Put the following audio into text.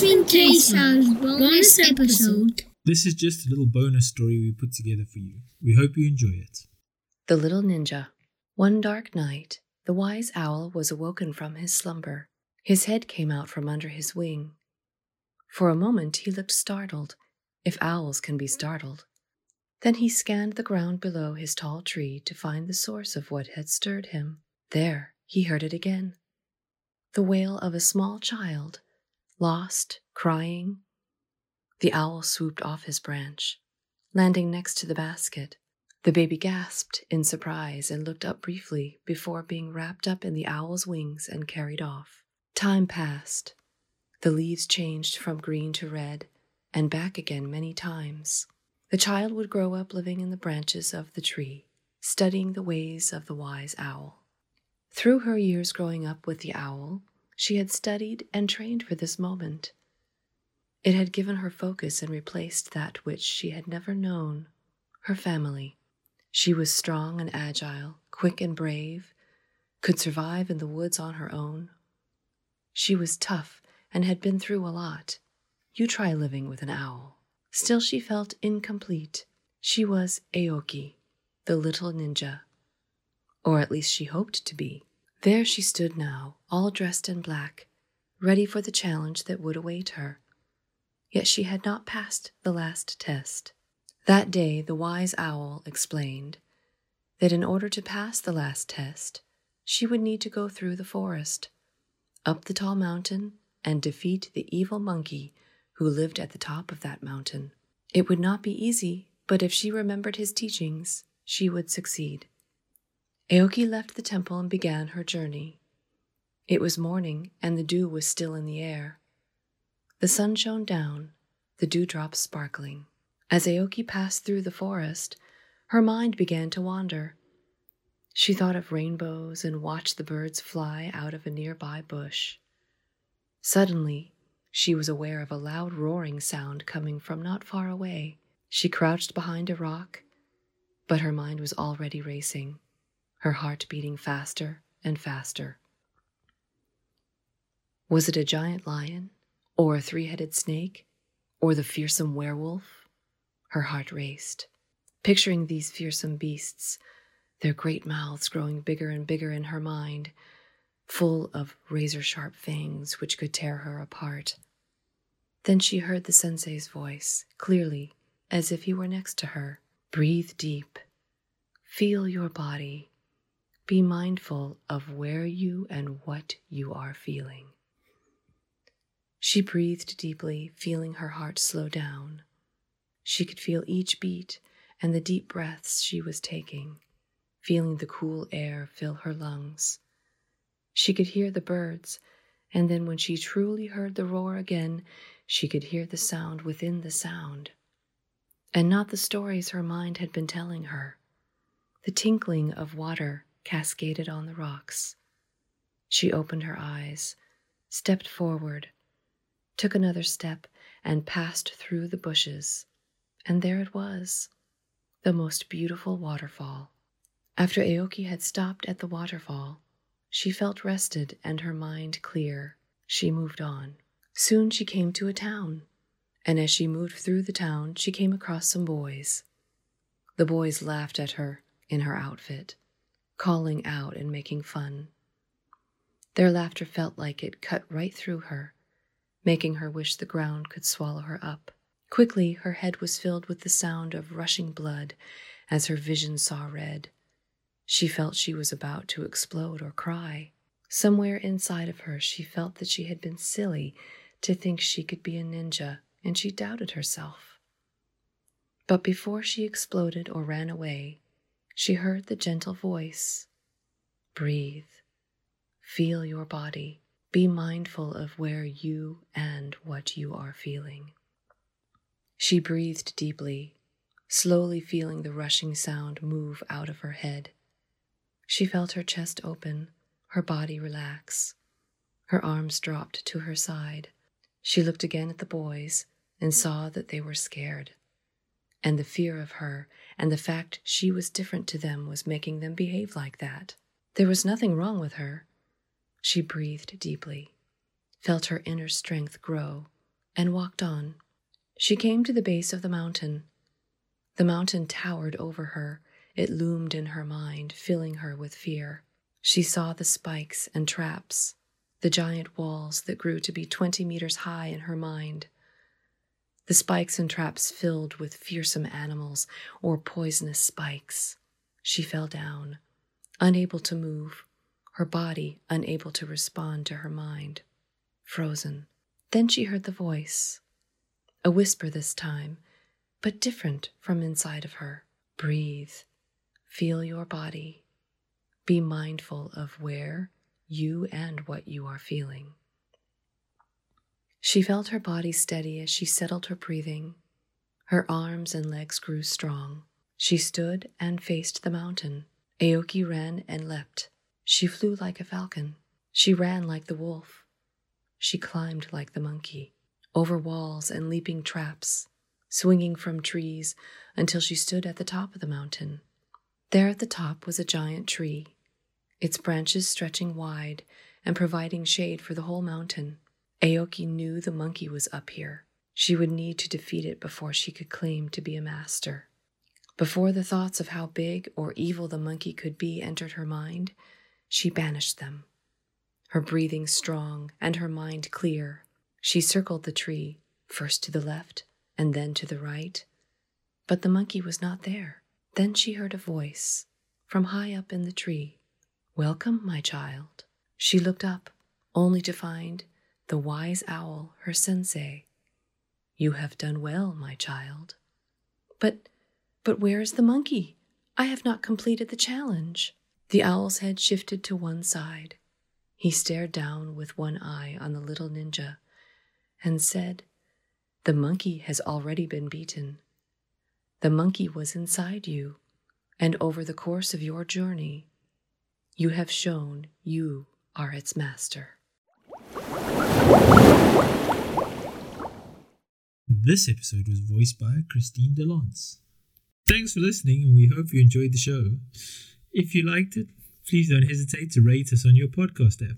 Catherine K-Star's bonus episode. This is just a little bonus story we put together for you. We hope you enjoy it. The Little Ninja. One dark night, the wise owl was awoken from his slumber. His head came out from under his wing. For a moment he looked startled, if owls can be startled. Then he scanned the ground below his tall tree to find the source of what had stirred him. There he heard it again the wail of a small child, lost, crying. The owl swooped off his branch, landing next to the basket. The baby gasped in surprise and looked up briefly before being wrapped up in the owl's wings and carried off. Time passed. The leaves changed from green to red and back again many times. The child would grow up living in the branches of the tree, studying the ways of the wise owl. Through her years growing up with the owl, she had studied and trained for this moment. It had given her focus and replaced that which she had never known her family. She was strong and agile, quick and brave, could survive in the woods on her own. She was tough and had been through a lot. You try living with an owl. Still, she felt incomplete. She was Aoki, the little ninja or at least she hoped to be. There she stood now, all dressed in black, ready for the challenge that would await her. Yet she had not passed the last test. That day, the wise owl explained that in order to pass the last test, she would need to go through the forest, up the tall mountain, and defeat the evil monkey who lived at the top of that mountain. It would not be easy, but if she remembered his teachings, she would succeed. Aoki left the temple and began her journey. It was morning, and the dew was still in the air. The sun shone down, the dewdrops sparkling. As Aoki passed through the forest, her mind began to wander. She thought of rainbows and watched the birds fly out of a nearby bush. Suddenly, she was aware of a loud roaring sound coming from not far away. She crouched behind a rock, but her mind was already racing her heart beating faster and faster. Was it a giant lion, or a three headed snake, or the fearsome werewolf? Her heart raced, picturing these fearsome beasts, their great mouths growing bigger and bigger in her mind, full of razor sharp fangs which could tear her apart. Then she heard the sensei's voice, clearly, as if he were next to her. Breathe deep. Feel your body. Be mindful of where you and what you are feeling. She breathed deeply, feeling her heart slow down. She could feel each beat and the deep breaths she was taking, feeling the cool air fill her lungs. She could hear the birds, and then when she truly heard the roar again, she could hear the sound within the sound. And not the stories her mind had been telling her. The tinkling of water cascaded on the rocks. She opened her eyes, stepped forward, took another step, and passed through the bushes. And there it was, the most beautiful waterfall. After Aoki had stopped at the waterfall, she felt rested and her mind clear. She moved on. Soon she came to a town, and as she moved through the town, she came across some boys. The boys laughed at her in her outfit calling out and making fun. Their laughter felt like it cut right through her, making her wish the ground could swallow her up. Quickly, her head was filled with the sound of rushing blood as her vision saw red. She felt she was about to explode or cry. Somewhere inside of her, she felt that she had been silly to think she could be a ninja, and she doubted herself. But before she exploded or ran away, she heard the gentle voice Breathe. Feel your body. Be mindful of where you and what you are feeling. She breathed deeply, slowly feeling the rushing sound move out of her head. She felt her chest open, her body relax. Her arms dropped to her side. She looked again at the boys and saw that they were scared and the fear of her and the fact she was different to them was making them behave like that. There was nothing wrong with her. She breathed deeply, felt her inner strength grow, and walked on. She came to the base of the mountain. The mountain towered over her. It loomed in her mind, filling her with fear. She saw the spikes and traps, the giant walls that grew to be twenty meters high in her mind. The spikes and traps filled with fearsome animals or poisonous spikes. She fell down, unable to move, her body unable to respond to her mind, frozen. Then she heard the voice, a whisper this time, but different from inside of her. Breathe, feel your body, be mindful of where you and what you are feeling. She felt her body steady as she settled her breathing. Her arms and legs grew strong. She stood and faced the mountain. Aoki ran and leapt. She flew like a falcon. She ran like the wolf. She climbed like the monkey, over walls and leaping traps, swinging from trees until she stood at the top of the mountain. There at the top was a giant tree, its branches stretching wide and providing shade for the whole mountain. Aoki knew the monkey was up here. She would need to defeat it before she could claim to be a master. Before the thoughts of how big or evil the monkey could be entered her mind, she banished them. Her breathing strong and her mind clear, she circled the tree, first to the left and then to the right. But the monkey was not there. Then she heard a voice from high up in the tree. Welcome, my child. She looked up, only to find the wise owl, her sensei. You have done well, my child. But but where is the monkey? I have not completed the challenge. The owl's head shifted to one side. He stared down with one eye on the little ninja and said, The monkey has already been beaten. The monkey was inside you, and over the course of your journey, you have shown you are its master. This episode was voiced by Christine DeLance. Thanks for listening, and we hope you enjoyed the show. If you liked it, please don't hesitate to rate us on your podcast app.